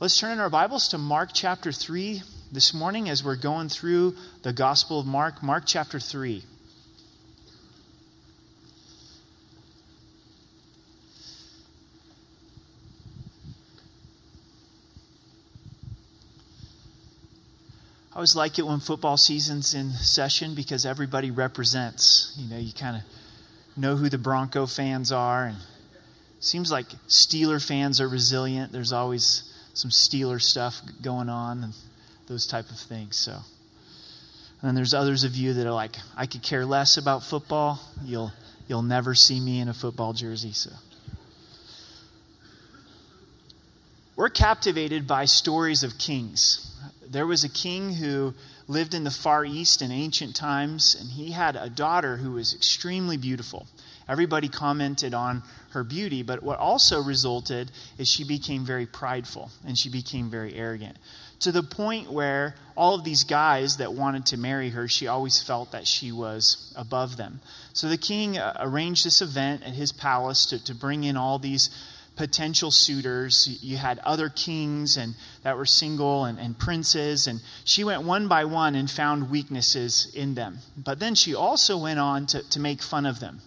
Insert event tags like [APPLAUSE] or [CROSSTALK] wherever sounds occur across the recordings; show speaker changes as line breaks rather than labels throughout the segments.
Let's turn in our Bibles to Mark chapter 3 this morning as we're going through the Gospel of Mark, Mark chapter 3. I always like it when football season's in session because everybody represents. You know, you kind of know who the Bronco fans are, and seems like Steeler fans are resilient. There's always some Steeler stuff going on and those type of things. So, and then there's others of you that are like, I could care less about football. You'll you'll never see me in a football jersey. So. We're captivated by stories of kings. There was a king who lived in the Far East in ancient times, and he had a daughter who was extremely beautiful. Everybody commented on her beauty, but what also resulted is she became very prideful and she became very arrogant. To the point where all of these guys that wanted to marry her, she always felt that she was above them. So the king uh, arranged this event at his palace to, to bring in all these potential suitors. You had other kings and that were single and, and princes, and she went one by one and found weaknesses in them. But then she also went on to, to make fun of them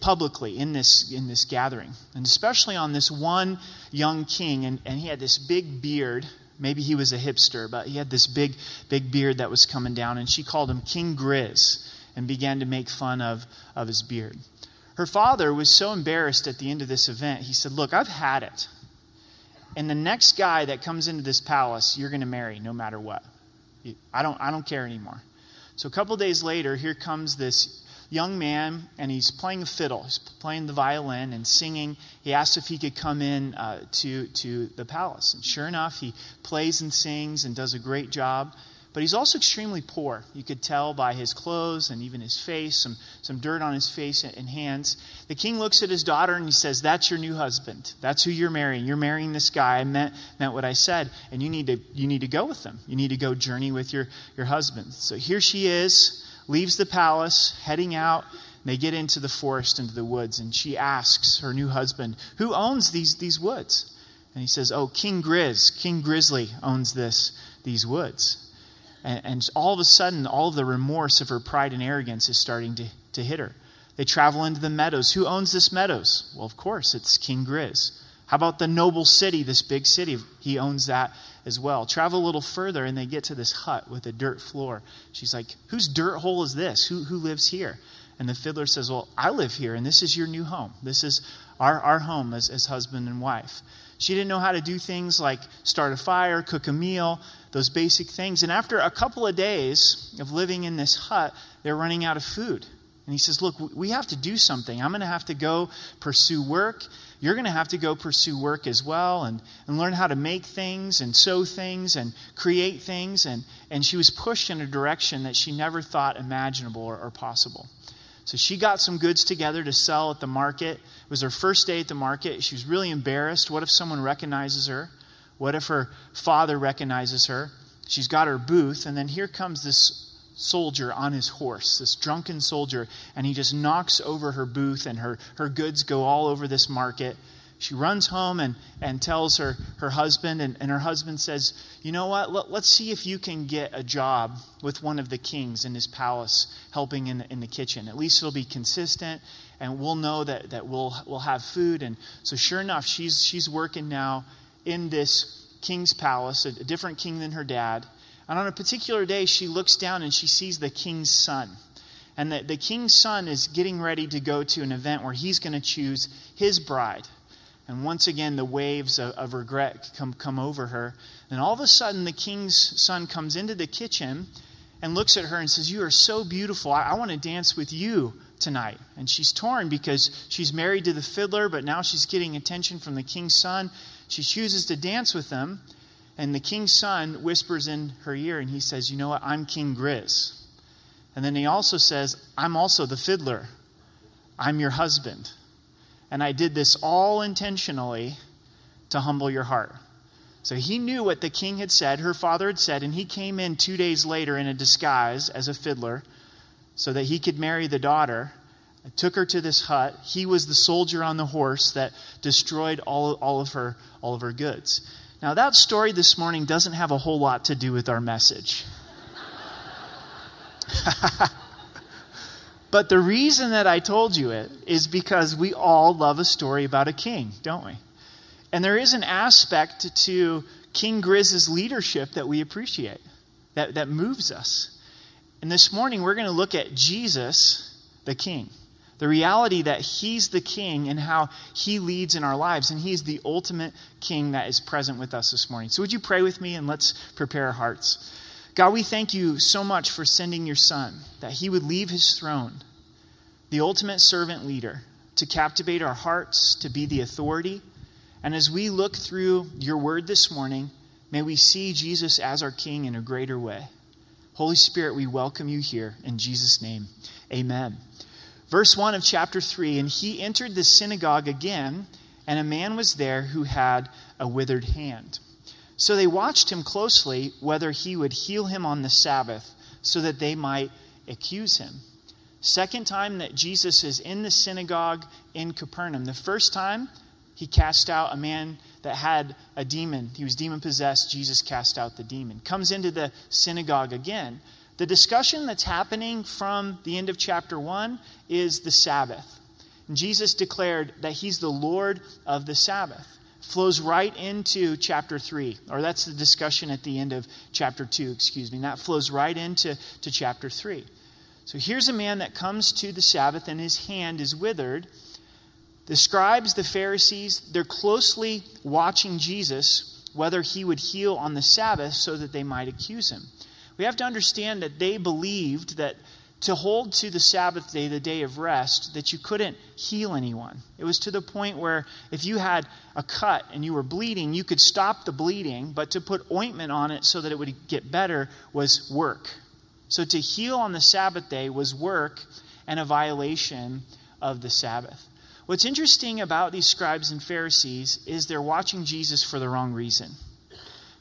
publicly in this, in this gathering, and especially on this one young king. And, and he had this big beard. Maybe he was a hipster, but he had this big, big beard that was coming down. And she called him King Grizz and began to make fun of, of his beard. Her father was so embarrassed at the end of this event, he said, Look, I've had it. And the next guy that comes into this palace, you're going to marry no matter what. I don't, I don't care anymore. So a couple days later, here comes this young man and he's playing the fiddle. He's playing the violin and singing. He asked if he could come in uh, to, to the palace. And sure enough, he plays and sings and does a great job. But he's also extremely poor. You could tell by his clothes and even his face, some, some dirt on his face and hands. The king looks at his daughter and he says, That's your new husband. That's who you're marrying. You're marrying this guy. I meant, meant what I said. And you need, to, you need to go with him. You need to go journey with your, your husband. So here she is leaves the palace, heading out. They get into the forest, into the woods, and she asks her new husband, Who owns these, these woods? And he says, Oh, King Grizz, King Grizzly owns this, these woods. And, and all of a sudden, all the remorse of her pride and arrogance is starting to, to hit her. They travel into the meadows. Who owns this meadows? Well, of course, it's King Grizz. How about the noble city, this big city? He owns that as well. Travel a little further, and they get to this hut with a dirt floor. She's like, Whose dirt hole is this? Who, who lives here? And the fiddler says, Well, I live here, and this is your new home. This is our, our home as, as husband and wife. She didn't know how to do things like start a fire, cook a meal, those basic things. And after a couple of days of living in this hut, they're running out of food. And he says, Look, we have to do something. I'm going to have to go pursue work you're going to have to go pursue work as well and, and learn how to make things and sew things and create things. And, and she was pushed in a direction that she never thought imaginable or, or possible. So she got some goods together to sell at the market. It was her first day at the market. She was really embarrassed. What if someone recognizes her? What if her father recognizes her? She's got her booth, and then here comes this soldier on his horse, this drunken soldier, and he just knocks over her booth, and her, her goods go all over this market. She runs home and, and tells her, her husband, and, and her husband says, You know what? Let, let's see if you can get a job with one of the kings in his palace helping in the, in the kitchen. At least it'll be consistent, and we'll know that, that we'll, we'll have food. And so, sure enough, she's, she's working now in this king's palace, a, a different king than her dad and on a particular day, she looks down and she sees the king's son. And the, the king's son is getting ready to go to an event where he's going to choose his bride. And once again, the waves of, of regret come, come over her. And all of a sudden, the king's son comes into the kitchen and looks at her and says, You are so beautiful. I, I want to dance with you tonight. And she's torn because she's married to the fiddler, but now she's getting attention from the king's son. She chooses to dance with him. And the king's son whispers in her ear and he says, You know what? I'm King Grizz. And then he also says, I'm also the fiddler. I'm your husband. And I did this all intentionally to humble your heart. So he knew what the king had said, her father had said, and he came in two days later in a disguise as a fiddler so that he could marry the daughter. I took her to this hut. He was the soldier on the horse that destroyed all, all, of, her, all of her goods. Now, that story this morning doesn't have a whole lot to do with our message. [LAUGHS] but the reason that I told you it is because we all love a story about a king, don't we? And there is an aspect to King Grizz's leadership that we appreciate, that, that moves us. And this morning, we're going to look at Jesus, the king. The reality that he's the king and how he leads in our lives. And he's the ultimate king that is present with us this morning. So, would you pray with me and let's prepare our hearts? God, we thank you so much for sending your son, that he would leave his throne, the ultimate servant leader, to captivate our hearts, to be the authority. And as we look through your word this morning, may we see Jesus as our king in a greater way. Holy Spirit, we welcome you here. In Jesus' name, amen. Verse 1 of chapter 3 And he entered the synagogue again, and a man was there who had a withered hand. So they watched him closely whether he would heal him on the Sabbath, so that they might accuse him. Second time that Jesus is in the synagogue in Capernaum. The first time, he cast out a man that had a demon. He was demon possessed. Jesus cast out the demon. Comes into the synagogue again. The discussion that's happening from the end of chapter 1 is the Sabbath. Jesus declared that he's the Lord of the Sabbath. Flows right into chapter 3, or that's the discussion at the end of chapter 2, excuse me. That flows right into to chapter 3. So here's a man that comes to the Sabbath and his hand is withered. The scribes, the Pharisees, they're closely watching Jesus, whether he would heal on the Sabbath so that they might accuse him. We have to understand that they believed that to hold to the Sabbath day, the day of rest, that you couldn't heal anyone. It was to the point where if you had a cut and you were bleeding, you could stop the bleeding, but to put ointment on it so that it would get better was work. So to heal on the Sabbath day was work and a violation of the Sabbath. What's interesting about these scribes and Pharisees is they're watching Jesus for the wrong reason.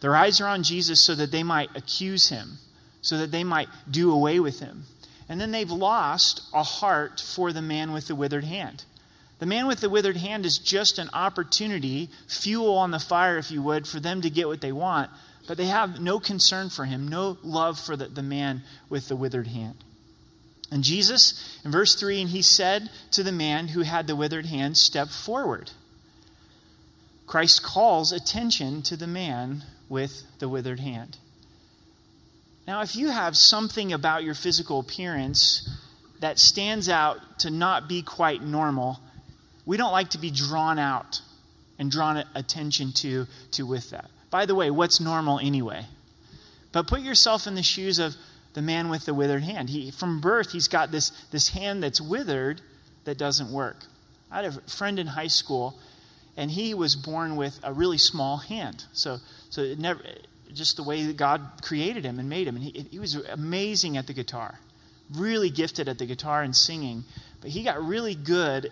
Their eyes are on Jesus so that they might accuse him, so that they might do away with him. And then they've lost a heart for the man with the withered hand. The man with the withered hand is just an opportunity, fuel on the fire, if you would, for them to get what they want. But they have no concern for him, no love for the, the man with the withered hand. And Jesus, in verse 3, and he said to the man who had the withered hand, Step forward. Christ calls attention to the man with the withered hand. Now, if you have something about your physical appearance that stands out to not be quite normal, we don't like to be drawn out and drawn attention to, to with that. By the way, what's normal anyway? But put yourself in the shoes of the man with the withered hand. He, from birth, he's got this, this hand that's withered that doesn't work. I had a friend in high school, and he was born with a really small hand. So so it never, just the way that God created him and made him. And he, he was amazing at the guitar, really gifted at the guitar and singing. But he got really good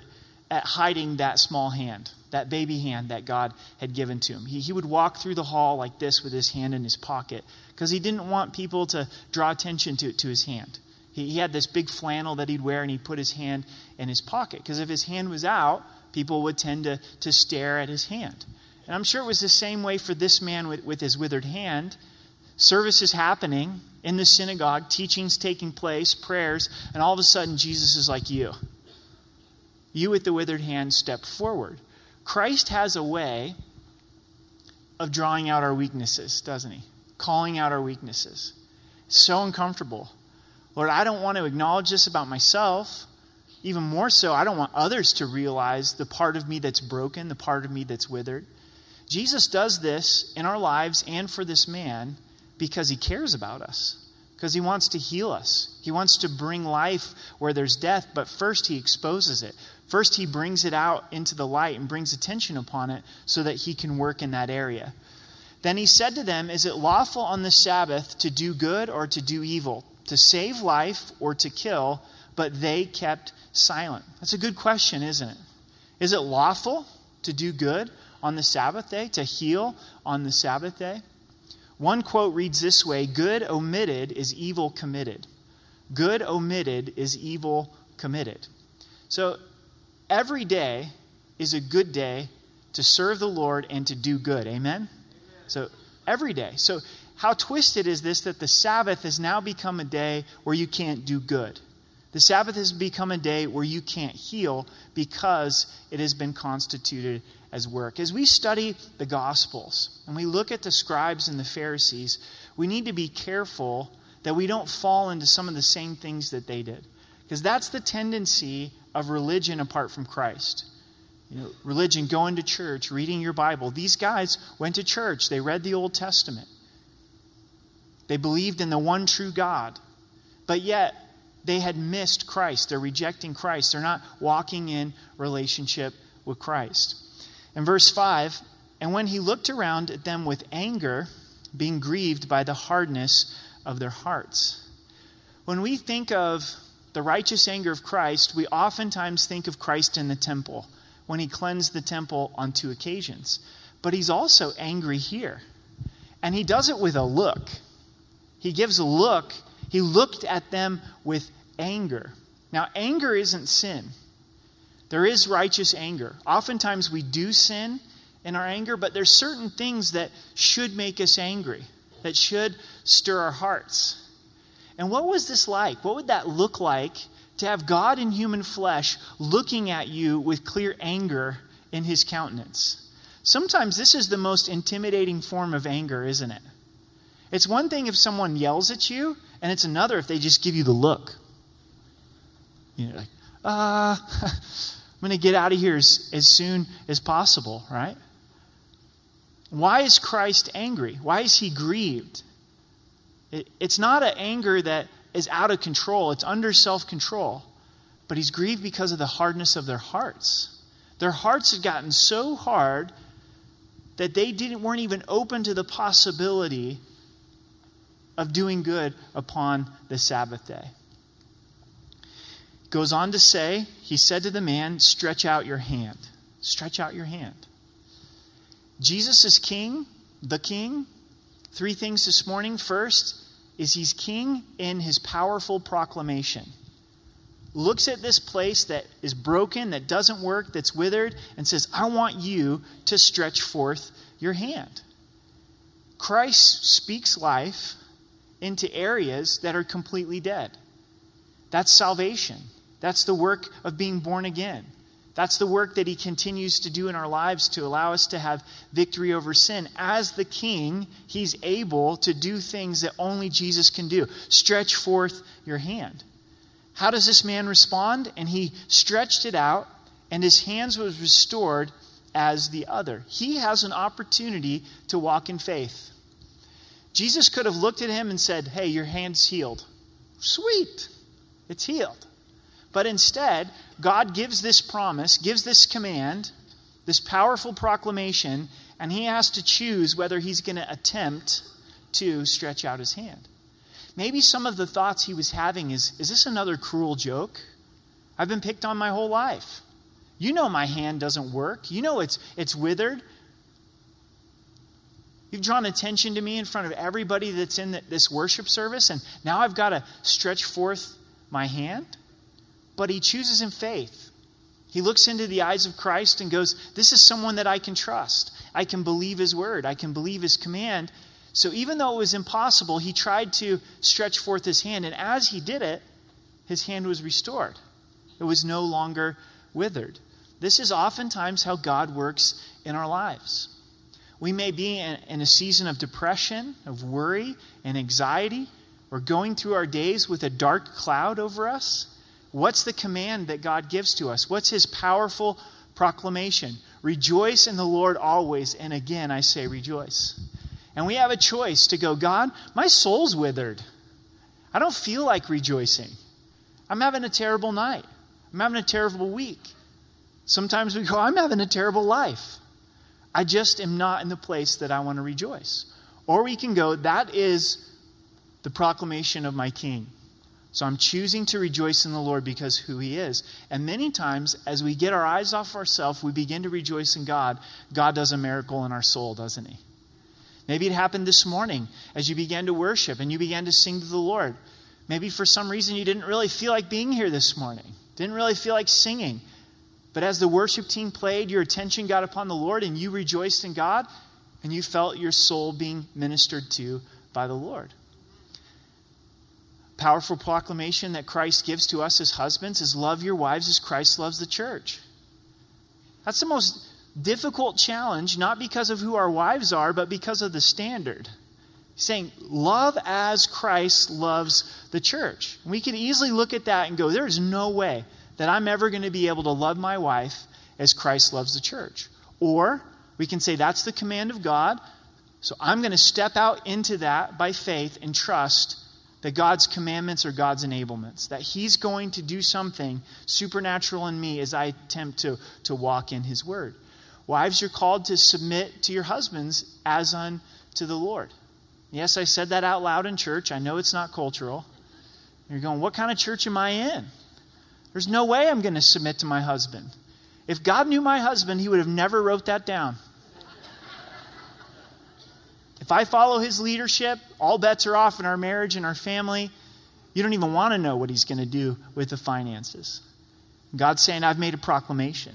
at hiding that small hand, that baby hand that God had given to him. He, he would walk through the hall like this with his hand in his pocket because he didn't want people to draw attention to, to his hand. He, he had this big flannel that he'd wear and he'd put his hand in his pocket because if his hand was out, people would tend to, to stare at his hand. And I'm sure it was the same way for this man with, with his withered hand. Service is happening in the synagogue, teachings taking place, prayers, and all of a sudden Jesus is like you. You with the withered hand step forward. Christ has a way of drawing out our weaknesses, doesn't he? Calling out our weaknesses. so uncomfortable. Lord, I don't want to acknowledge this about myself. Even more so, I don't want others to realize the part of me that's broken, the part of me that's withered. Jesus does this in our lives and for this man because he cares about us, because he wants to heal us. He wants to bring life where there's death, but first he exposes it. First, he brings it out into the light and brings attention upon it so that he can work in that area. Then he said to them, Is it lawful on the Sabbath to do good or to do evil, to save life or to kill? But they kept silent. That's a good question, isn't it? Is it lawful to do good on the Sabbath day, to heal on the Sabbath day. One quote reads this way Good omitted is evil committed. Good omitted is evil committed. So every day is a good day to serve the Lord and to do good. Amen? So every day. So how twisted is this that the Sabbath has now become a day where you can't do good? The Sabbath has become a day where you can't heal because it has been constituted as work. As we study the Gospels and we look at the scribes and the Pharisees, we need to be careful that we don't fall into some of the same things that they did. Because that's the tendency of religion apart from Christ. You know, religion, going to church, reading your Bible. These guys went to church, they read the Old Testament. They believed in the one true God. But yet, they had missed Christ. They're rejecting Christ. They're not walking in relationship with Christ. In verse 5, and when he looked around at them with anger, being grieved by the hardness of their hearts. When we think of the righteous anger of Christ, we oftentimes think of Christ in the temple when he cleansed the temple on two occasions. But he's also angry here. And he does it with a look. He gives a look he looked at them with anger. Now, anger isn't sin. There is righteous anger. Oftentimes we do sin in our anger, but there's certain things that should make us angry, that should stir our hearts. And what was this like? What would that look like to have God in human flesh looking at you with clear anger in his countenance? Sometimes this is the most intimidating form of anger, isn't it? It's one thing if someone yells at you, and it's another if they just give you the look. You know, like, uh, [LAUGHS] I'm going to get out of here as, as soon as possible, right? Why is Christ angry? Why is he grieved? It, it's not an anger that is out of control, it's under self control. But he's grieved because of the hardness of their hearts. Their hearts had gotten so hard that they didn't, weren't even open to the possibility of doing good upon the Sabbath day. Goes on to say, He said to the man, Stretch out your hand. Stretch out your hand. Jesus is king, the king. Three things this morning. First is he's king in his powerful proclamation. Looks at this place that is broken, that doesn't work, that's withered, and says, I want you to stretch forth your hand. Christ speaks life into areas that are completely dead. That's salvation. That's the work of being born again. That's the work that he continues to do in our lives to allow us to have victory over sin. As the king, he's able to do things that only Jesus can do. Stretch forth your hand. How does this man respond? And he stretched it out, and his hands was restored as the other. He has an opportunity to walk in faith. Jesus could have looked at him and said, Hey, your hand's healed. Sweet, it's healed. But instead, God gives this promise, gives this command, this powerful proclamation, and he has to choose whether he's going to attempt to stretch out his hand. Maybe some of the thoughts he was having is is this another cruel joke? I've been picked on my whole life. You know my hand doesn't work. You know it's it's withered. You've drawn attention to me in front of everybody that's in this worship service, and now I've got to stretch forth my hand. But he chooses in faith. He looks into the eyes of Christ and goes, This is someone that I can trust. I can believe his word, I can believe his command. So even though it was impossible, he tried to stretch forth his hand, and as he did it, his hand was restored. It was no longer withered. This is oftentimes how God works in our lives. We may be in, a season of depression, of worry, and anxiety. We're going through our days with a dark cloud over us. What's the command that God gives to us? What's his powerful proclamation? Rejoice in the Lord always. And again, I say rejoice. And we have a choice to go, God, my soul's withered. I don't feel like rejoicing. I'm having a terrible night. I'm having a terrible week. Sometimes we go, I'm having a terrible life. I just am not in the place that I want to rejoice. Or we can go, that is the proclamation of my king. So I'm choosing to rejoice in the Lord because who he is. And many times, as we get our eyes off ourselves, we begin to rejoice in God. God does a miracle in our soul, doesn't he? Maybe it happened this morning as you began to worship and you began to sing to the Lord. Maybe for some reason you didn't really feel like being here this morning, didn't really feel like singing. But as the worship team played, your attention got upon the Lord and you rejoiced in God, and you felt your soul being ministered to by the Lord. Powerful proclamation that Christ gives to us as husbands is love your wives as Christ loves the church. That's the most difficult challenge, not because of who our wives are, but because of the standard. He's saying, love as Christ loves the church. We can easily look at that and go, there is no way that I'm ever going to be able to love my wife as Christ loves the church. Or we can say, that's the command of God. So I'm going to step out into that by faith and trust that God's commandments are God's enablements, that He's going to do something supernatural in me as I attempt to, to walk in His word. Wives, you're called to submit to your husbands as unto the Lord. Yes, I said that out loud in church. I know it's not cultural. You're going, what kind of church am I in? There's no way I'm going to submit to my husband. If God knew my husband, he would have never wrote that down. If I follow his leadership, all bets are off in our marriage and our family. You don't even want to know what he's going to do with the finances. God's saying, I've made a proclamation.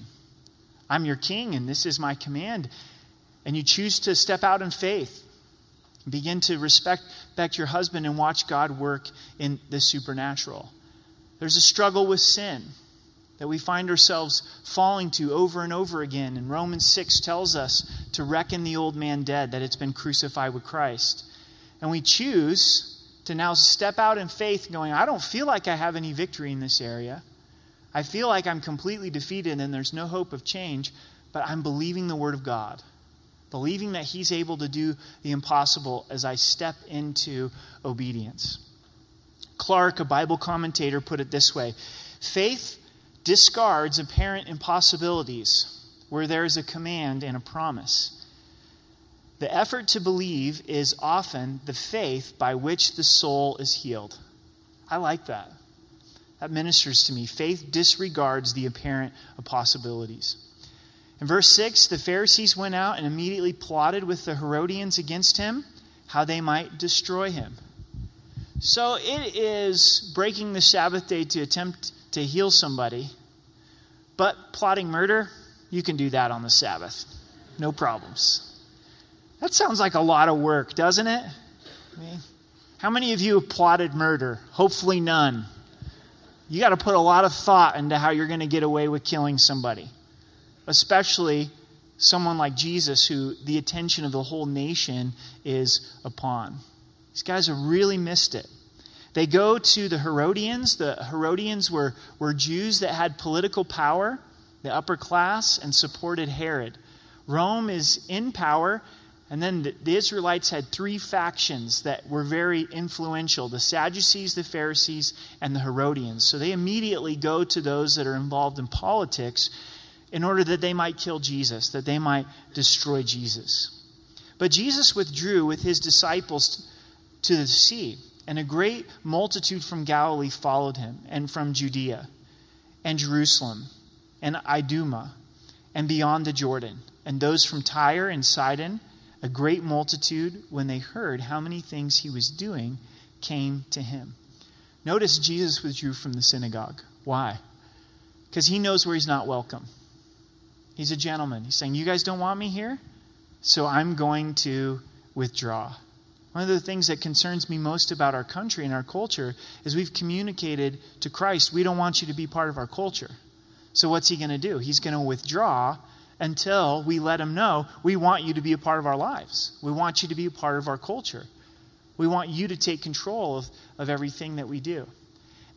I'm your king, and this is my command. And you choose to step out in faith. Begin to respect back your husband and watch God work in the supernatural. There's a struggle with sin that we find ourselves falling to over and over again. And Romans 6 tells us to reckon the old man dead, that it's been crucified with Christ. And we choose to now step out in faith, going, I don't feel like I have any victory in this area. I feel like I'm completely defeated and there's no hope of change, but I'm believing the Word of God, believing that He's able to do the impossible as I step into obedience. Clarke, a Bible commentator, put it this way Faith discards apparent impossibilities where there is a command and a promise. The effort to believe is often the faith by which the soul is healed. I like that. That ministers to me. Faith disregards the apparent impossibilities. In verse 6, the Pharisees went out and immediately plotted with the Herodians against him, how they might destroy him. So it is breaking the Sabbath day to attempt to heal somebody. But plotting murder, you can do that on the Sabbath. No problems. That sounds like a lot of work, doesn't it? I mean, how many of you have plotted murder? Hopefully, none. You got to put a lot of thought into how you're going to get away with killing somebody, especially someone like Jesus, who the attention of the whole nation is upon. These guys have really missed it. They go to the Herodians. The Herodians were, were Jews that had political power, the upper class, and supported Herod. Rome is in power, and then the, the Israelites had three factions that were very influential the Sadducees, the Pharisees, and the Herodians. So they immediately go to those that are involved in politics in order that they might kill Jesus, that they might destroy Jesus. But Jesus withdrew with his disciples to the sea. And a great multitude from Galilee followed him, and from Judea, and Jerusalem, and Idumea, and beyond the Jordan. And those from Tyre and Sidon, a great multitude, when they heard how many things he was doing, came to him. Notice Jesus withdrew from the synagogue. Why? Because he knows where he's not welcome. He's a gentleman. He's saying, You guys don't want me here? So I'm going to withdraw. One of the things that concerns me most about our country and our culture is we've communicated to Christ, we don't want you to be part of our culture. So what's he going to do? He's going to withdraw until we let him know we want you to be a part of our lives. We want you to be a part of our culture. We want you to take control of, of everything that we do.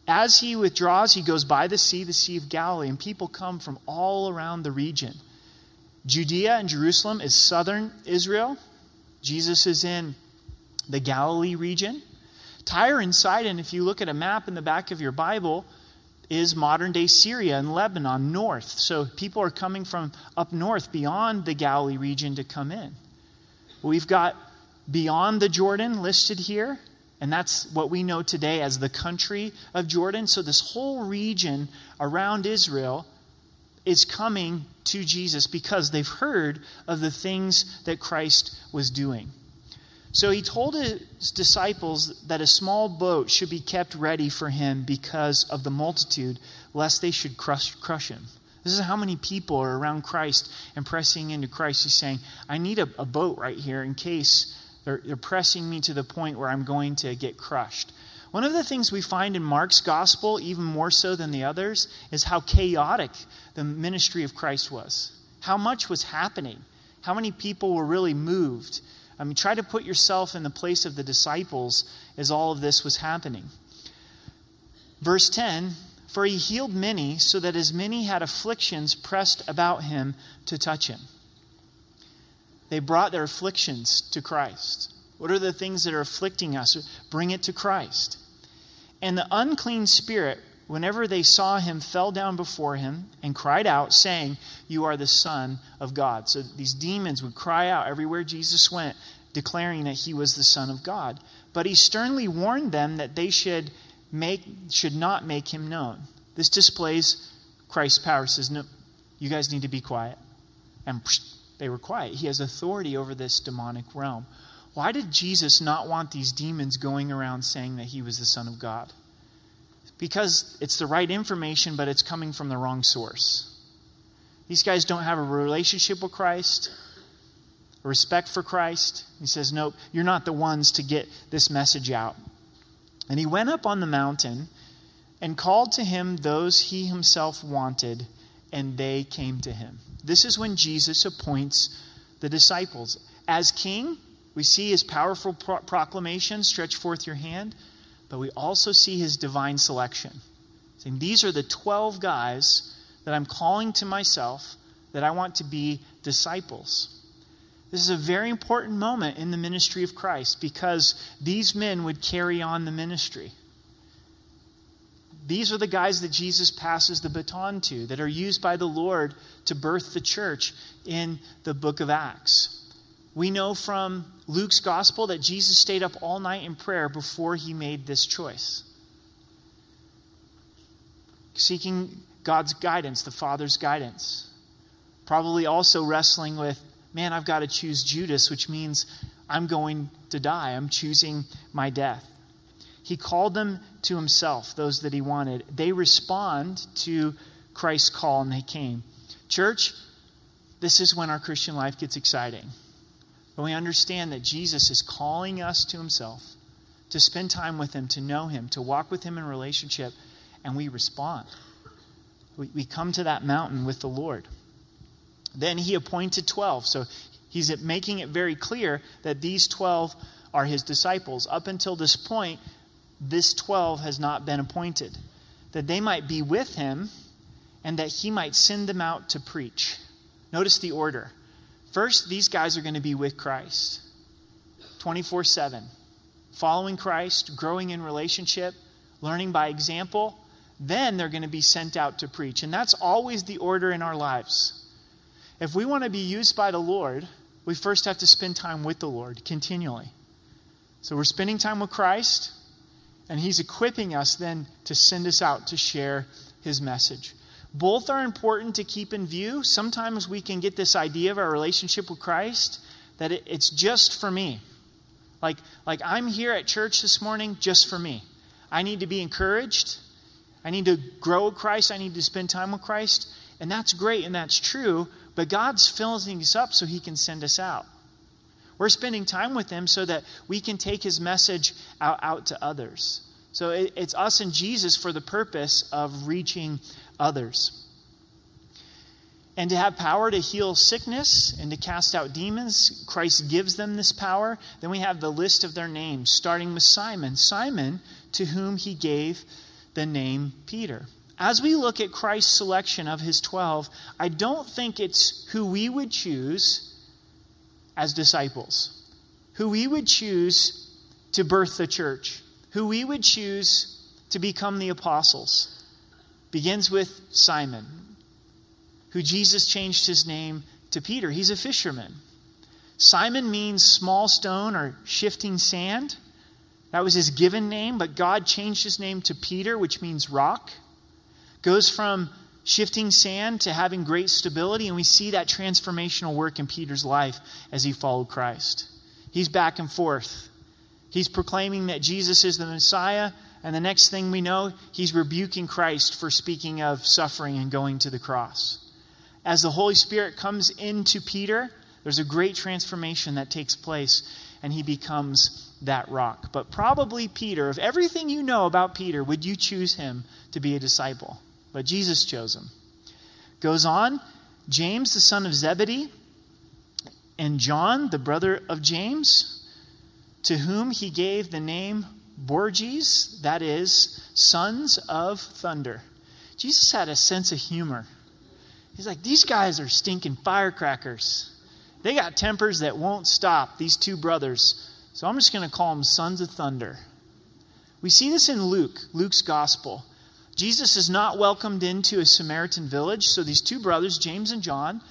As he withdraws, he goes by the sea, the Sea of Galilee, and people come from all around the region. Judea and Jerusalem is southern Israel. Jesus is in the Galilee region. Tyre and Sidon, if you look at a map in the back of your Bible, is modern day Syria and Lebanon north. So people are coming from up north beyond the Galilee region to come in. We've got beyond the Jordan listed here, and that's what we know today as the country of Jordan. So this whole region around Israel is coming to Jesus because they've heard of the things that Christ was doing. So he told his disciples that a small boat should be kept ready for him because of the multitude, lest they should crush, crush him. This is how many people are around Christ and pressing into Christ. He's saying, I need a, a boat right here in case they're, they're pressing me to the point where I'm going to get crushed. One of the things we find in Mark's gospel, even more so than the others, is how chaotic the ministry of Christ was. How much was happening. How many people were really moved. I mean, try to put yourself in the place of the disciples as all of this was happening. Verse 10 For he healed many, so that as many had afflictions pressed about him to touch him. They brought their afflictions to Christ. What are the things that are afflicting us? Bring it to Christ. And the unclean spirit, whenever they saw him, fell down before him and cried out, saying, You are the Son of God. So these demons would cry out everywhere Jesus went, declaring that he was the Son of God. But he sternly warned them that they should, make, should not make him known. This displays Christ's power. Says, No, you guys need to be quiet. And they were quiet. He has authority over this demonic realm. Why did Jesus not want these demons going around saying that he was the Son of God? Because it's the right information, but it's coming from the wrong source. These guys don't have a relationship with Christ, a respect for Christ. He says, Nope, you're not the ones to get this message out. And he went up on the mountain and called to him those he himself wanted, and they came to him. This is when Jesus appoints the disciples. As king, we see his powerful pro- proclamation, stretch forth your hand, but we also see his divine selection. Saying, These are the 12 guys that I'm calling to myself that I want to be disciples. This is a very important moment in the ministry of Christ because these men would carry on the ministry. These are the guys that Jesus passes the baton to, that are used by the Lord to birth the church in the book of Acts. We know from Luke's gospel that Jesus stayed up all night in prayer before he made this choice. Seeking God's guidance, the Father's guidance. Probably also wrestling with, man, I've got to choose Judas, which means I'm going to die. I'm choosing my death. He called them to himself, those that he wanted. They respond to Christ's call and they came. Church, this is when our Christian life gets exciting. When we understand that Jesus is calling us to himself, to spend time with him, to know him, to walk with him in relationship, and we respond. We, we come to that mountain with the Lord. Then he appointed 12. So he's making it very clear that these 12 are his disciples. Up until this point, this 12 has not been appointed, that they might be with him and that he might send them out to preach. Notice the order. First, these guys are going to be with Christ 24 7, following Christ, growing in relationship, learning by example. Then they're going to be sent out to preach. And that's always the order in our lives. If we want to be used by the Lord, we first have to spend time with the Lord continually. So we're spending time with Christ, and He's equipping us then to send us out to share His message. Both are important to keep in view. Sometimes we can get this idea of our relationship with Christ that it's just for me. Like, like I'm here at church this morning just for me. I need to be encouraged. I need to grow with Christ. I need to spend time with Christ. And that's great and that's true, but God's filling us up so He can send us out. We're spending time with Him so that we can take His message out, out to others. So it, it's us and Jesus for the purpose of reaching others. And to have power to heal sickness and to cast out demons, Christ gives them this power. Then we have the list of their names, starting with Simon. Simon, to whom he gave the name Peter. As we look at Christ's selection of his 12, I don't think it's who we would choose as disciples, who we would choose to birth the church, who we would choose to become the apostles. Begins with Simon, who Jesus changed his name to Peter. He's a fisherman. Simon means small stone or shifting sand. That was his given name, but God changed his name to Peter, which means rock. Goes from shifting sand to having great stability. And we see that transformational work in Peter's life as he followed Christ. He's back and forth. He's proclaiming that Jesus is the Messiah, And the next thing we know, he's rebuking Christ for speaking of suffering and going to the cross. As the Holy Spirit comes into Peter, there's a great transformation that takes place, and he becomes that rock. But probably Peter, of everything you know about Peter, would you choose him to be a disciple? But Jesus chose him. Goes on, James, the son of Zebedee, and John, the brother of James, to whom he gave the name Boanerges, that is, sons of thunder. Jesus had a sense of humor. He's like, these guys are stinking firecrackers. They got tempers that won't stop, these two brothers. So I'm just going to call them sons of thunder. We see this in Luke, Luke's gospel. Jesus is not welcomed into a Samaritan village, so these two brothers, James and John,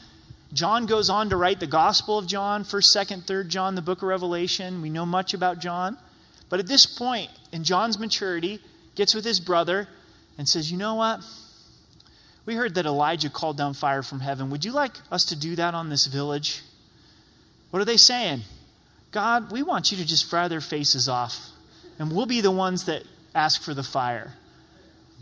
John goes on to write the Gospel of John, 1st, 2nd, 3rd John, the book of Revelation. We know much about John. But at this point in John's maturity, gets with his brother and says, "You know what? We heard that Elijah called down fire from heaven. Would you like us to do that on this village?" What are they saying? God, we want you to just fry their faces off, and we'll be the ones that ask for the fire.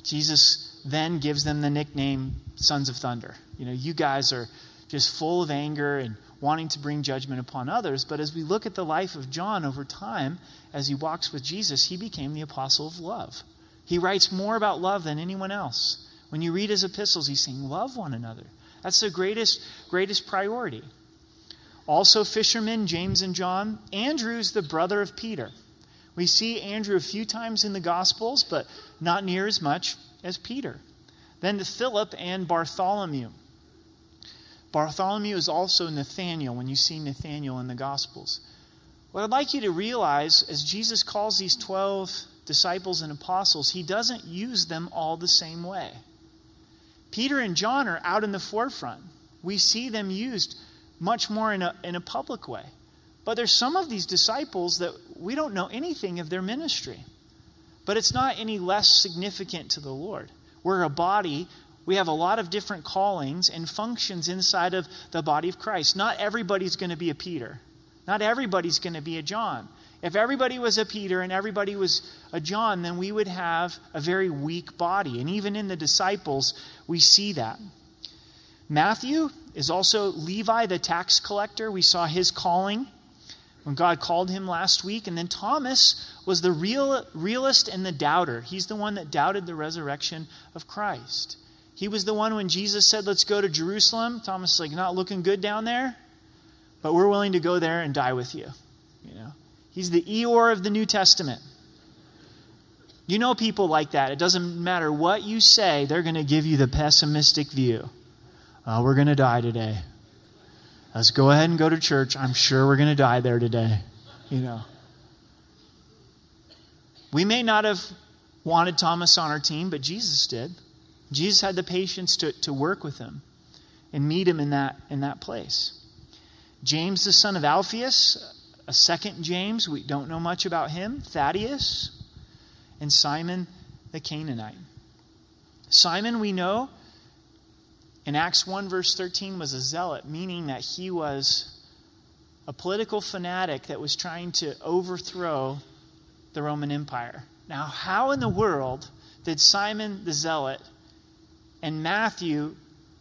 Jesus then gives them the nickname Sons of Thunder. You know, you guys are just full of anger and wanting to bring judgment upon others. But as we look at the life of John over time, as he walks with Jesus, he became the apostle of love. He writes more about love than anyone else. When you read his epistles, he's saying, Love one another. That's the greatest, greatest priority. Also, fishermen, James and John. Andrew's the brother of Peter. We see Andrew a few times in the Gospels, but not near as much as Peter. Then to Philip and Bartholomew. Bartholomew is also Nathaniel when you see Nathaniel in the Gospels. What I'd like you to realize as Jesus calls these 12 disciples and apostles, he doesn't use them all the same way. Peter and John are out in the forefront. We see them used much more in a, in a public way. But there's some of these disciples that we don't know anything of their ministry. But it's not any less significant to the Lord. We're a body we have a lot of different callings and functions inside of the body of Christ. Not everybody's going to be a Peter, not everybody's going to be a John. If everybody was a Peter and everybody was a John, then we would have a very weak body. And even in the disciples, we see that. Matthew is also Levi, the tax collector. We saw his calling when God called him last week. And then Thomas was the real, realist and the doubter. He's the one that doubted the resurrection of Christ. He was the one when Jesus said, Let's go to Jerusalem. Thomas is like, Not looking good down there, but we're willing to go there and die with you. You know, He's the Eeyore of the New Testament. You know people like that. It doesn't matter what you say, they're going to give you the pessimistic view. Oh, we're going to die today. Let's go ahead and go to church. I'm sure we're going to die there today. You know. We may not have wanted Thomas on our team, but Jesus did. Jesus had the patience to, to work with him and meet him in that, in that place. James, the son of Alphaeus, a second James, we don't know much about him, Thaddeus, and Simon the Canaanite. Simon, we know, in Acts 1, verse 13, was a zealot, meaning that he was a political fanatic that was trying to overthrow the Roman Empire. Now, how in the world did Simon the zealot and Matthew,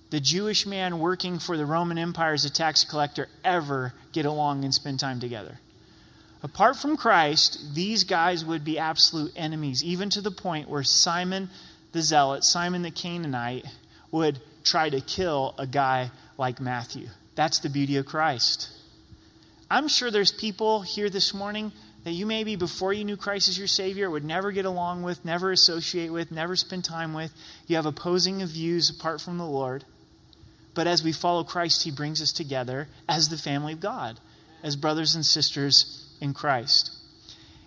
the Jewish man working for the Roman Empire as a tax collector, ever get along and spend time together. Apart from Christ, these guys would be absolute enemies, even to the point where Simon the Zealot, Simon the Canaanite, would try to kill a guy like Matthew. That's the beauty of Christ. I'm sure there's people here this morning that you maybe before you knew Christ as your Savior would never get along with, never associate with, never spend time with. You have opposing views apart from the Lord. But as we follow Christ, He brings us together as the family of God, as brothers and sisters in Christ.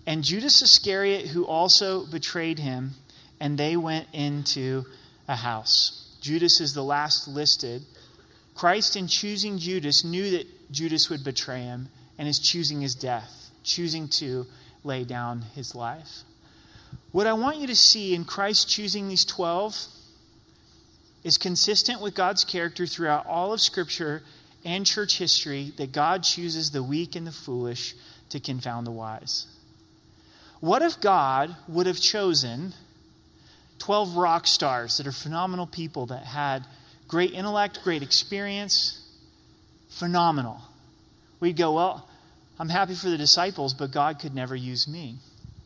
And Judas Iscariot, who also betrayed him, and they went into a house. Judas is the last listed. Christ, in choosing Judas, knew that Judas would betray him and is choosing his death choosing to lay down his life. What I want you to see in Christ choosing these 12 is consistent with God's character throughout all of Scripture and church history that God chooses the weak and the foolish to confound the wise. What if God would have chosen 12 rock stars that are phenomenal people that had great intellect, great experience, phenomenal? We'd go, well, I'm happy for the disciples, but God could never use me.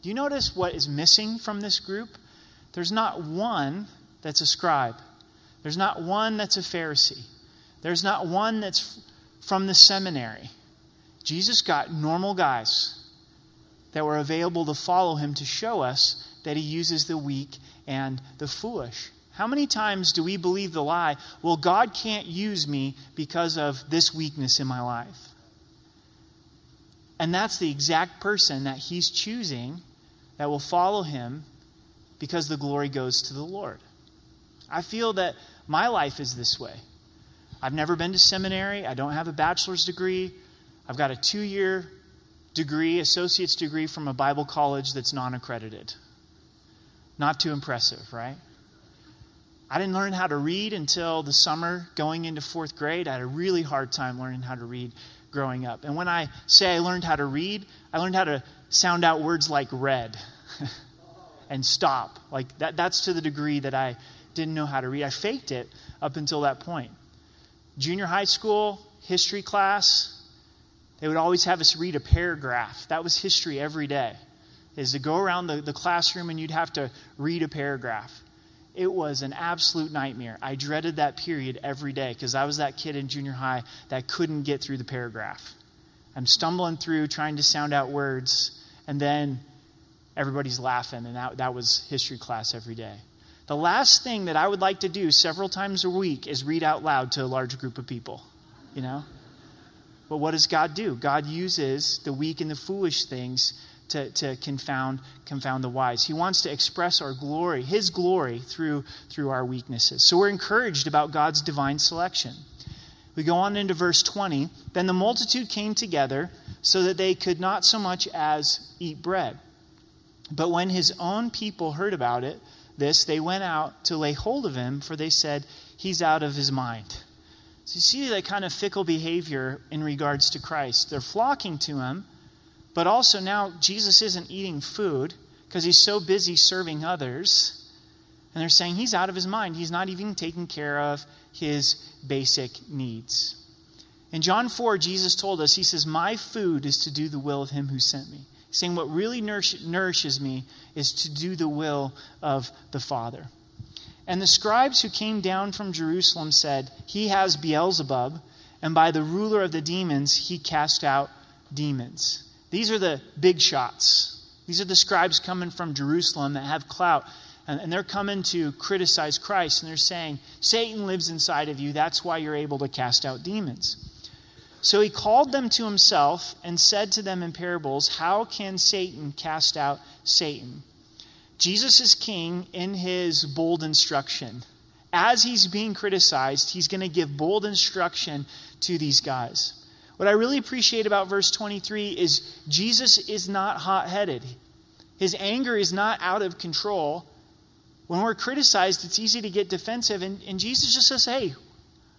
Do you notice what is missing from this group? There's not one that's a scribe. There's not one that's a Pharisee. There's not one that's from the seminary. Jesus got normal guys that were available to follow him to show us that he uses the weak and the foolish. How many times do we believe the lie, well, God can't use me because of this weakness in my life? And that's the exact person that he's choosing that will follow him because the glory goes to the Lord. I feel that my life is this way. I've never been to seminary, I don't have a bachelor's degree. I've got a two year degree, associate's degree from a Bible college that's non accredited. Not too impressive, right? I didn't learn how to read until the summer going into fourth grade. I had a really hard time learning how to read growing up. And when I say I learned how to read, I learned how to sound out words like red [LAUGHS] and stop. Like that, that's to the degree that I didn't know how to read. I faked it up until that point. Junior high school, history class, they would always have us read a paragraph. That was history every day, is to go around the, the classroom and you'd have to read a paragraph. It was an absolute nightmare. I dreaded that period every day because I was that kid in junior high that couldn't get through the paragraph. I'm stumbling through trying to sound out words, and then everybody's laughing, and that, that was history class every day. The last thing that I would like to do several times a week is read out loud to a large group of people, you know? But what does God do? God uses the weak and the foolish things to, to confound, confound the wise. He wants to express our glory, His glory, through, through our weaknesses. So we're encouraged about God's divine selection. We go on into verse 20. Then the multitude came together so that they could not so much as eat bread. But when his own people heard about it, this, they went out to lay hold of him, for they said, He's out of his mind. So you see that kind of fickle behavior in regards to Christ. They're flocking to him, but also now Jesus isn't eating food because he's so busy serving others. And they're saying he's out of his mind. He's not even taking care of his basic needs. In John 4, Jesus told us, He says, My food is to do the will of him who sent me saying, What really nourishes me is to do the will of the Father. And the scribes who came down from Jerusalem said, He has Beelzebub, and by the ruler of the demons, he cast out demons. These are the big shots. These are the scribes coming from Jerusalem that have clout. And, they're coming to criticize Christ. And they're saying, Satan lives inside of you. That's why you're able to cast out demons. So he called them to himself and said to them in parables, How can Satan cast out Satan? Jesus is king in his bold instruction. As he's being criticized, he's going to give bold instruction to these guys. What I really appreciate about verse 23 is Jesus is not hot headed. His anger is not out of control. When we're criticized, it's easy to get defensive, and, and Jesus just says, Hey,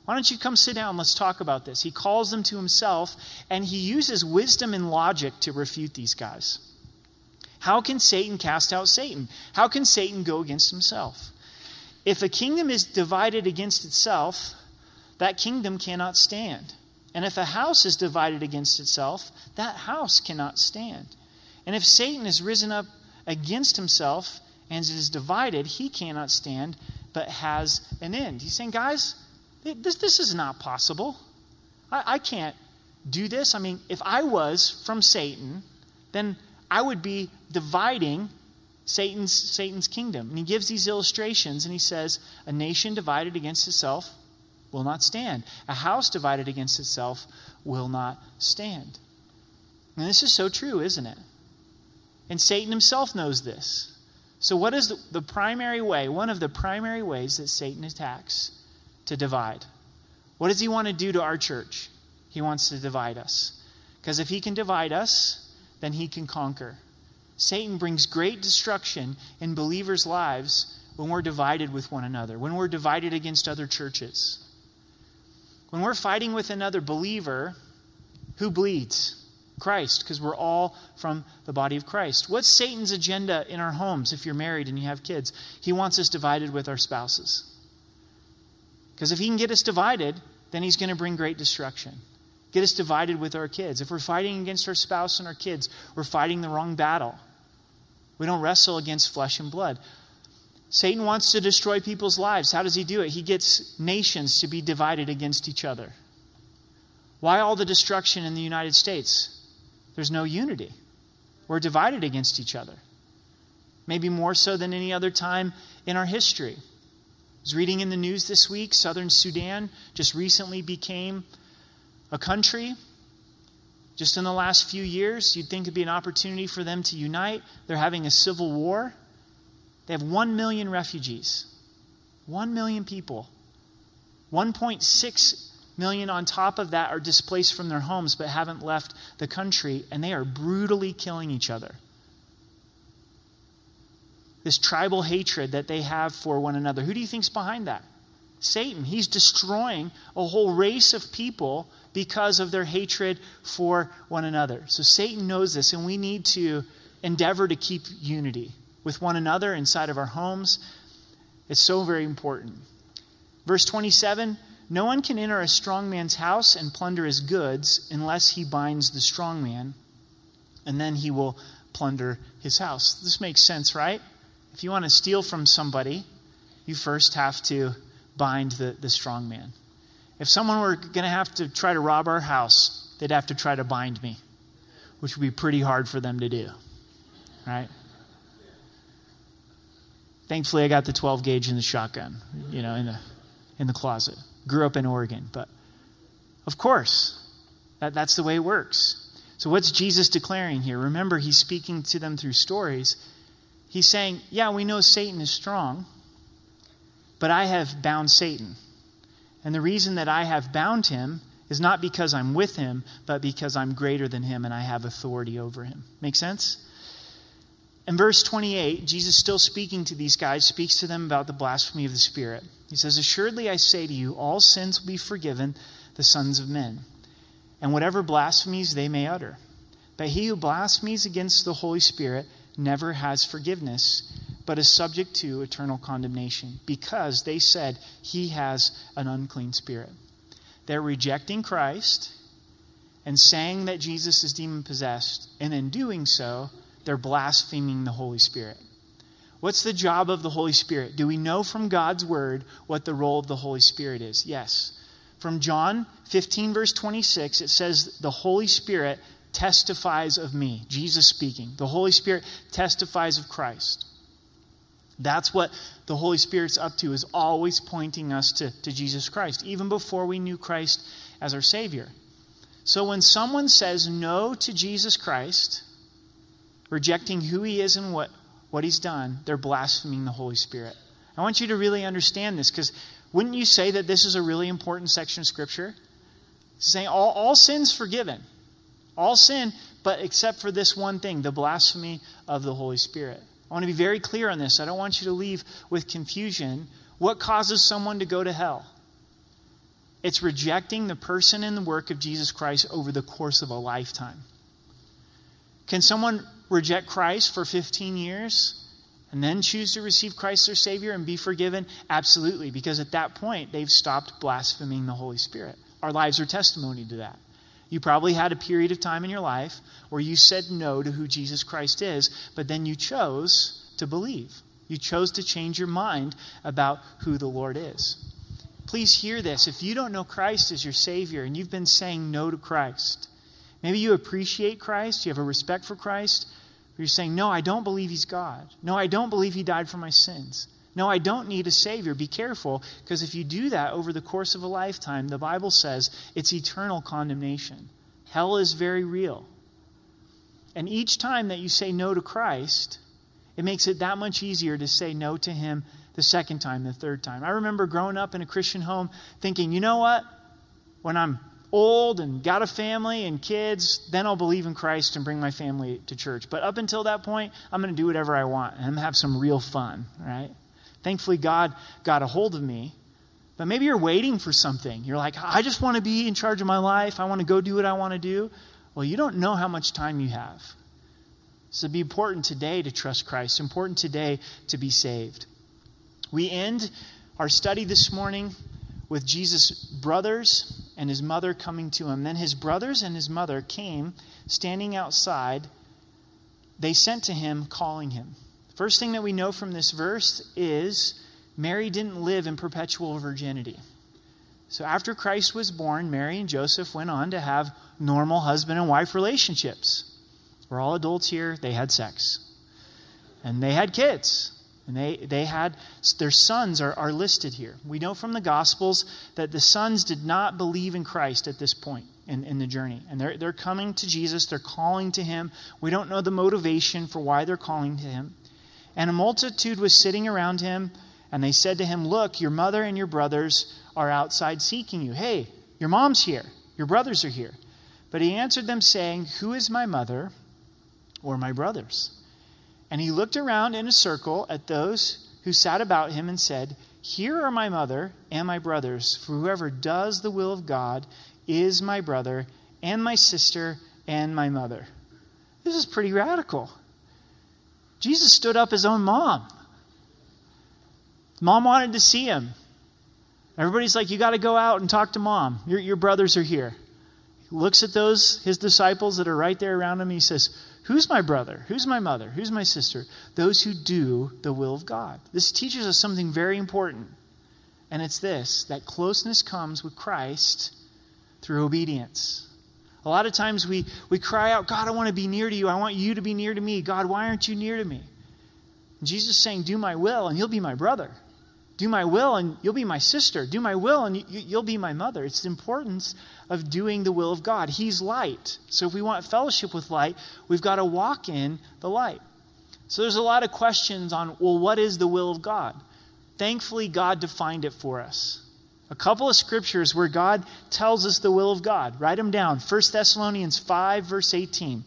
why don't you come sit down? Let's talk about this. He calls them to himself, and he uses wisdom and logic to refute these guys. How can Satan cast out Satan? How can Satan go against himself? If a kingdom is divided against itself, that kingdom cannot stand. And if a house is divided against itself, that house cannot stand. And if Satan is risen up against himself and is divided, he cannot stand, but has an end. He's saying, guys, this, this is not possible. I, I can't do this. I mean, if I was from Satan, then I would be dividing Satan's, Satan's kingdom. And he gives these illustrations and he says, A nation divided against itself will not stand, a house divided against itself will not stand. And this is so true, isn't it? And Satan himself knows this. So, what is the, primary way, one of the primary ways that Satan attacks? to divide. What does he want to do to our church? He wants to divide us. Because if he can divide us, then he can conquer. Satan brings great destruction in believers' lives when we're divided with one another, when we're divided against other churches. When we're fighting with another believer, who bleeds? Christ because we're all from the body of Christ. What's Satan's agenda in our homes if you're married and you have kids? He wants us divided with our spouses. Because if he can get us divided, then he's going to bring great destruction. Get us divided with our kids. If we're fighting against our spouse and our kids, we're fighting the wrong battle. We don't wrestle against flesh and blood. Satan wants to destroy people's lives. How does he do it? He gets nations to be divided against each other. Why all the destruction in the United States? There's no unity. We're divided against each other. Maybe more so than any other time in our history. I was reading in the news this week Southern Sudan just recently became a country. Just in the last few years, you'd think it'd be an opportunity for them to unite. They're having a civil war. They have 1 million refugees. 1 million people. 1.6 million on top of that are displaced from their homes but haven't left the country, and they are brutally killing each other. This tribal hatred that they have for one another. Who do you think's behind that? Satan. He's destroying a whole race of people because of their hatred for one another. So Satan knows this, and we need to endeavor to keep unity with one another inside of our homes. It's so very important. Verse 27 no one can enter a strong man's house and plunder his goods unless he binds the strong man, and then he will plunder his house. This makes sense, right? If you want to steal from somebody, you first have to bind the, the strong man. If someone were going to have to try to rob our house, they'd have to try to bind me, which would be pretty hard for them to do, right? Thankfully, I got the 12 gauge in the shotgun, you know, in the, in the closet grew up in Oregon. But of course, that, that's the way it works. So, what's Jesus declaring here? Remember, he's speaking to them through stories. He's saying, Yeah, we know Satan is strong, but I have bound Satan. And the reason that I have bound him is not because I'm with him, but because I'm greater than him and I have authority over him. Make sense? In verse 28, Jesus, still speaking to these guys, speaks to them about the blasphemy of the Spirit. He says, Assuredly I say to you, all sins will be forgiven the sons of men, and whatever blasphemies they may utter. But he who blasphemies against the Holy Spirit never has forgiveness, but is subject to eternal condemnation, because they said he has an unclean spirit. They're rejecting Christ and saying that Jesus is demon possessed, and in doing so, they're blaspheming the Holy Spirit. What's the job of the Holy Spirit? Do we know from God's word what the role of the Holy Spirit is? Yes. From John 15, verse 26, it says, The Holy Spirit testifies of me. Jesus speaking. The Holy Spirit testifies of Christ. That's what the Holy Spirit's up to, is always pointing us to, to Jesus Christ, even before we knew Christ as our Savior. So when someone says no to Jesus Christ, rejecting who he is and what, what he's done, they're blaspheming the Holy Spirit. I want you to really understand this because wouldn't you say that this is a really important section of Scripture? saying all, all sins forgiven. All sin, but except for this one thing the blasphemy of the Holy Spirit. I want to be very clear on this. I don't want you to leave with confusion. What causes someone to go to hell? It's rejecting the person and the work of Jesus Christ over the course of a lifetime. Can someone reject Christ for 15 years and then choose to receive Christ as their Savior and be forgiven? Absolutely, because at that point, they've stopped blaspheming the Holy Spirit. Our lives are testimony to that. You probably had a period of time in your life where you said no to who Jesus Christ is, but then you chose to believe. You chose to change your mind about who the Lord is. Please hear this. If you don't know Christ as your Savior and you've been saying no to Christ, maybe you appreciate Christ, you have a respect for Christ, you're saying, No, I don't believe he's God. No, I don't believe he died for my sins. No, I don't need a Savior. Be careful, because if you do that over the course of a lifetime, the Bible says it's eternal condemnation. Hell is very real. And each time that you say no to Christ, it makes it that much easier to say no to Him the second time, the third time. I remember growing up in a Christian home thinking, you know what? When I'm old and got a family and kids, then I'll believe in Christ and bring my family to church. But up until that point, I'm going to do whatever I want and have some real fun, right? Thankfully, God got a hold of me. But maybe you're waiting for something. You're like, I just want to be in charge of my life. I want to go do what I want to do. Well, you don't know how much time you have. So it'd be important today to trust Christ, important today to be saved. We end our study this morning with Jesus' brothers and his mother coming to him. Then his brothers and his mother came, standing outside. They sent to him, calling him. First thing that we know from this verse is Mary didn't live in perpetual virginity. So after Christ was born, Mary and Joseph went on to have normal husband and wife relationships. We're all adults here. They had sex. And they had kids. And they, they had, their sons are, are listed here. We know from the Gospels that the sons did not believe in Christ at this point in, in the journey. And they're, they're coming to Jesus, they're calling to him. We don't know the motivation for why they're calling to him. And a multitude was sitting around him, and they said to him, Look, your mother and your brothers are outside seeking you. Hey, your mom's here, your brothers are here. But he answered them, saying, Who is my mother or my brothers? And he looked around in a circle at those who sat about him and said, Here are my mother and my brothers, for whoever does the will of God is my brother and my sister and my mother. This is pretty radical. Jesus stood up his own mom. Mom wanted to see him. Everybody's like, You got to go out and talk to mom. Your, your brothers are here. He looks at those, his disciples that are right there around him. He says, Who's my brother? Who's my mother? Who's my sister? Those who do the will of God. This teaches us something very important. And it's this that closeness comes with Christ through obedience. A lot of times we, we cry out, God, I want to be near to you. I want you to be near to me. God, why aren't you near to me? And Jesus is saying, Do my will, and you'll be my brother. Do my will, and you'll be my sister. Do my will, and you'll be my mother. It's the importance of doing the will of God. He's light. So if we want fellowship with light, we've got to walk in the light. So there's a lot of questions on, well, what is the will of God? Thankfully, God defined it for us. A couple of scriptures where God tells us the will of God. Write them down. 1 Thessalonians 5, verse 18.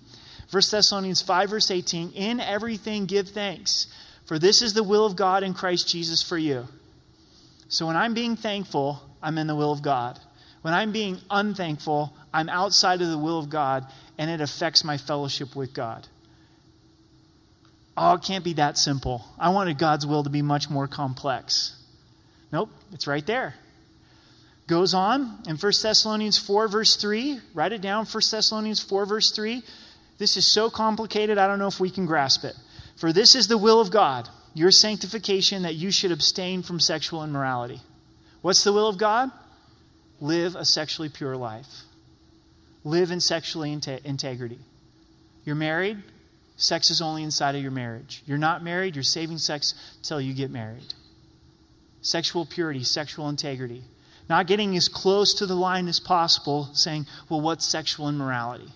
1 Thessalonians 5, verse 18. In everything give thanks, for this is the will of God in Christ Jesus for you. So when I'm being thankful, I'm in the will of God. When I'm being unthankful, I'm outside of the will of God, and it affects my fellowship with God. Oh, it can't be that simple. I wanted God's will to be much more complex. Nope, it's right there. Goes on in 1 Thessalonians 4, verse 3. Write it down, 1 Thessalonians 4, verse 3. This is so complicated, I don't know if we can grasp it. For this is the will of God, your sanctification, that you should abstain from sexual immorality. What's the will of God? live a sexually pure life. Live in sexually integrity. You're married, sex is only inside of your marriage. You're not married, you're saving sex till you get married. Sexual purity, sexual integrity. Not getting as close to the line as possible, saying, well, what's sexual immorality?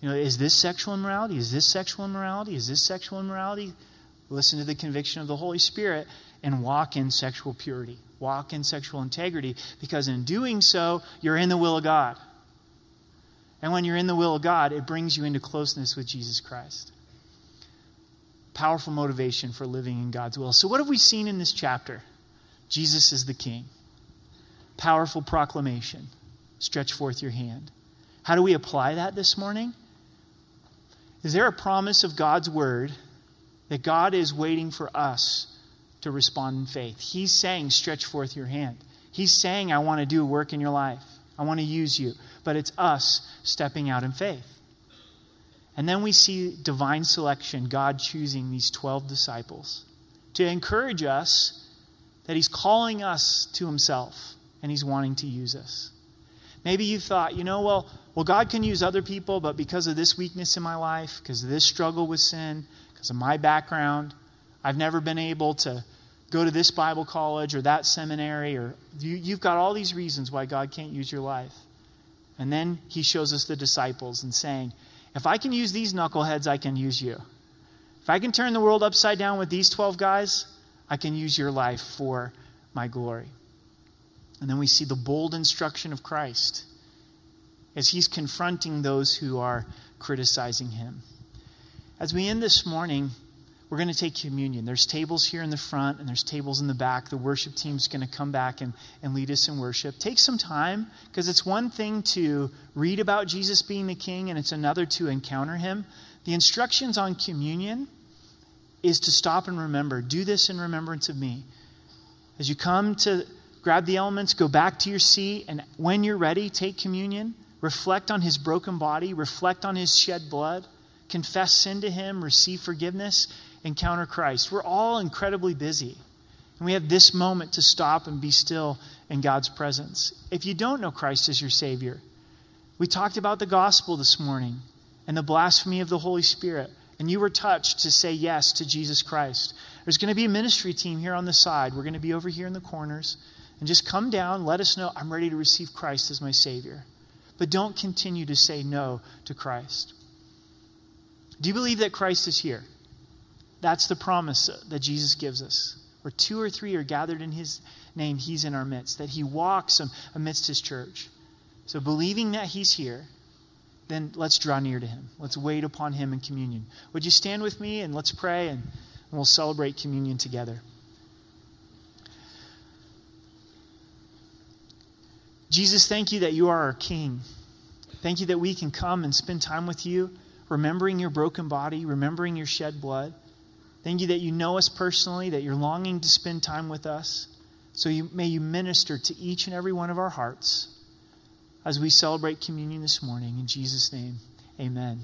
You know, is this sexual immorality? Is this sexual immorality? Is this sexual immorality? Listen to the conviction of the Holy Spirit and walk in sexual purity walk in sexual integrity because in doing so, you're in the will of God. And when you're in the will of God, it brings you into closeness with Jesus Christ. Powerful motivation for living in God's will. So, what have we seen in this chapter? Jesus is the King. Powerful proclamation. Stretch forth your hand. How do we apply that this morning? Is there a promise of God's word that God is waiting for us to respond in faith. He's saying, stretch forth your hand. He's saying, I want to do work in your life. I want to use you. But it's us stepping out in faith. And then we see divine selection, God choosing these 12 disciples to encourage us that He's calling us to Himself and He's wanting to use us. Maybe you thought, you know, well, well, God can use other people, but because of this weakness in my life, because of this struggle with sin, because of my background, I've never been able to go to this Bible college or that seminary, or you, you've got all these reasons why God can't use your life. And then he shows us the disciples and saying, if I can use these knuckleheads, I can use you. If I can turn the world upside down with these 12 guys, I can use your life for my glory. And then we see the bold instruction of Christ as he's confronting those who are criticizing him. As we end this morning, we're going to take communion. There's tables here in the front and there's tables in the back. The worship team's going to come back and, and lead us in worship. Take some time because it's one thing to read about Jesus being the king and it's another to encounter him. The instructions on communion is to stop and remember. Do this in remembrance of me. As you come to grab the elements, go back to your seat, and when you're ready, take communion. Reflect on his broken body, reflect on his shed blood, confess sin to him, receive forgiveness, encounter Christ. We're all incredibly busy. And we have this moment to stop and be still in God's presence. If you don't know Christ as your Savior, we talked about the gospel this morning and the blasphemy of the Holy Spirit, and you were touched to say yes to Jesus Christ. There's going to be a ministry team here on the side. We're going to be over here in the corners. And just come down, let us know I'm ready to receive Christ as my Savior. But don't continue to say no to Christ. Do you believe that Christ is here? That's the promise that Jesus gives us. Where two or three are gathered in his name, he's in our midst, that he walks amidst his church. So, believing that he's here, then let's draw near to him. Let's wait upon him in communion. Would you stand with me and let's pray and we'll celebrate communion together? Jesus, thank you that you are our King. Thank you that we can come and spend time with you, remembering your broken body, remembering your shed blood. Thank you that you know us personally, that you're longing to spend time with us. So you, may you minister to each and every one of our hearts as we celebrate communion this morning. In Jesus' name, amen.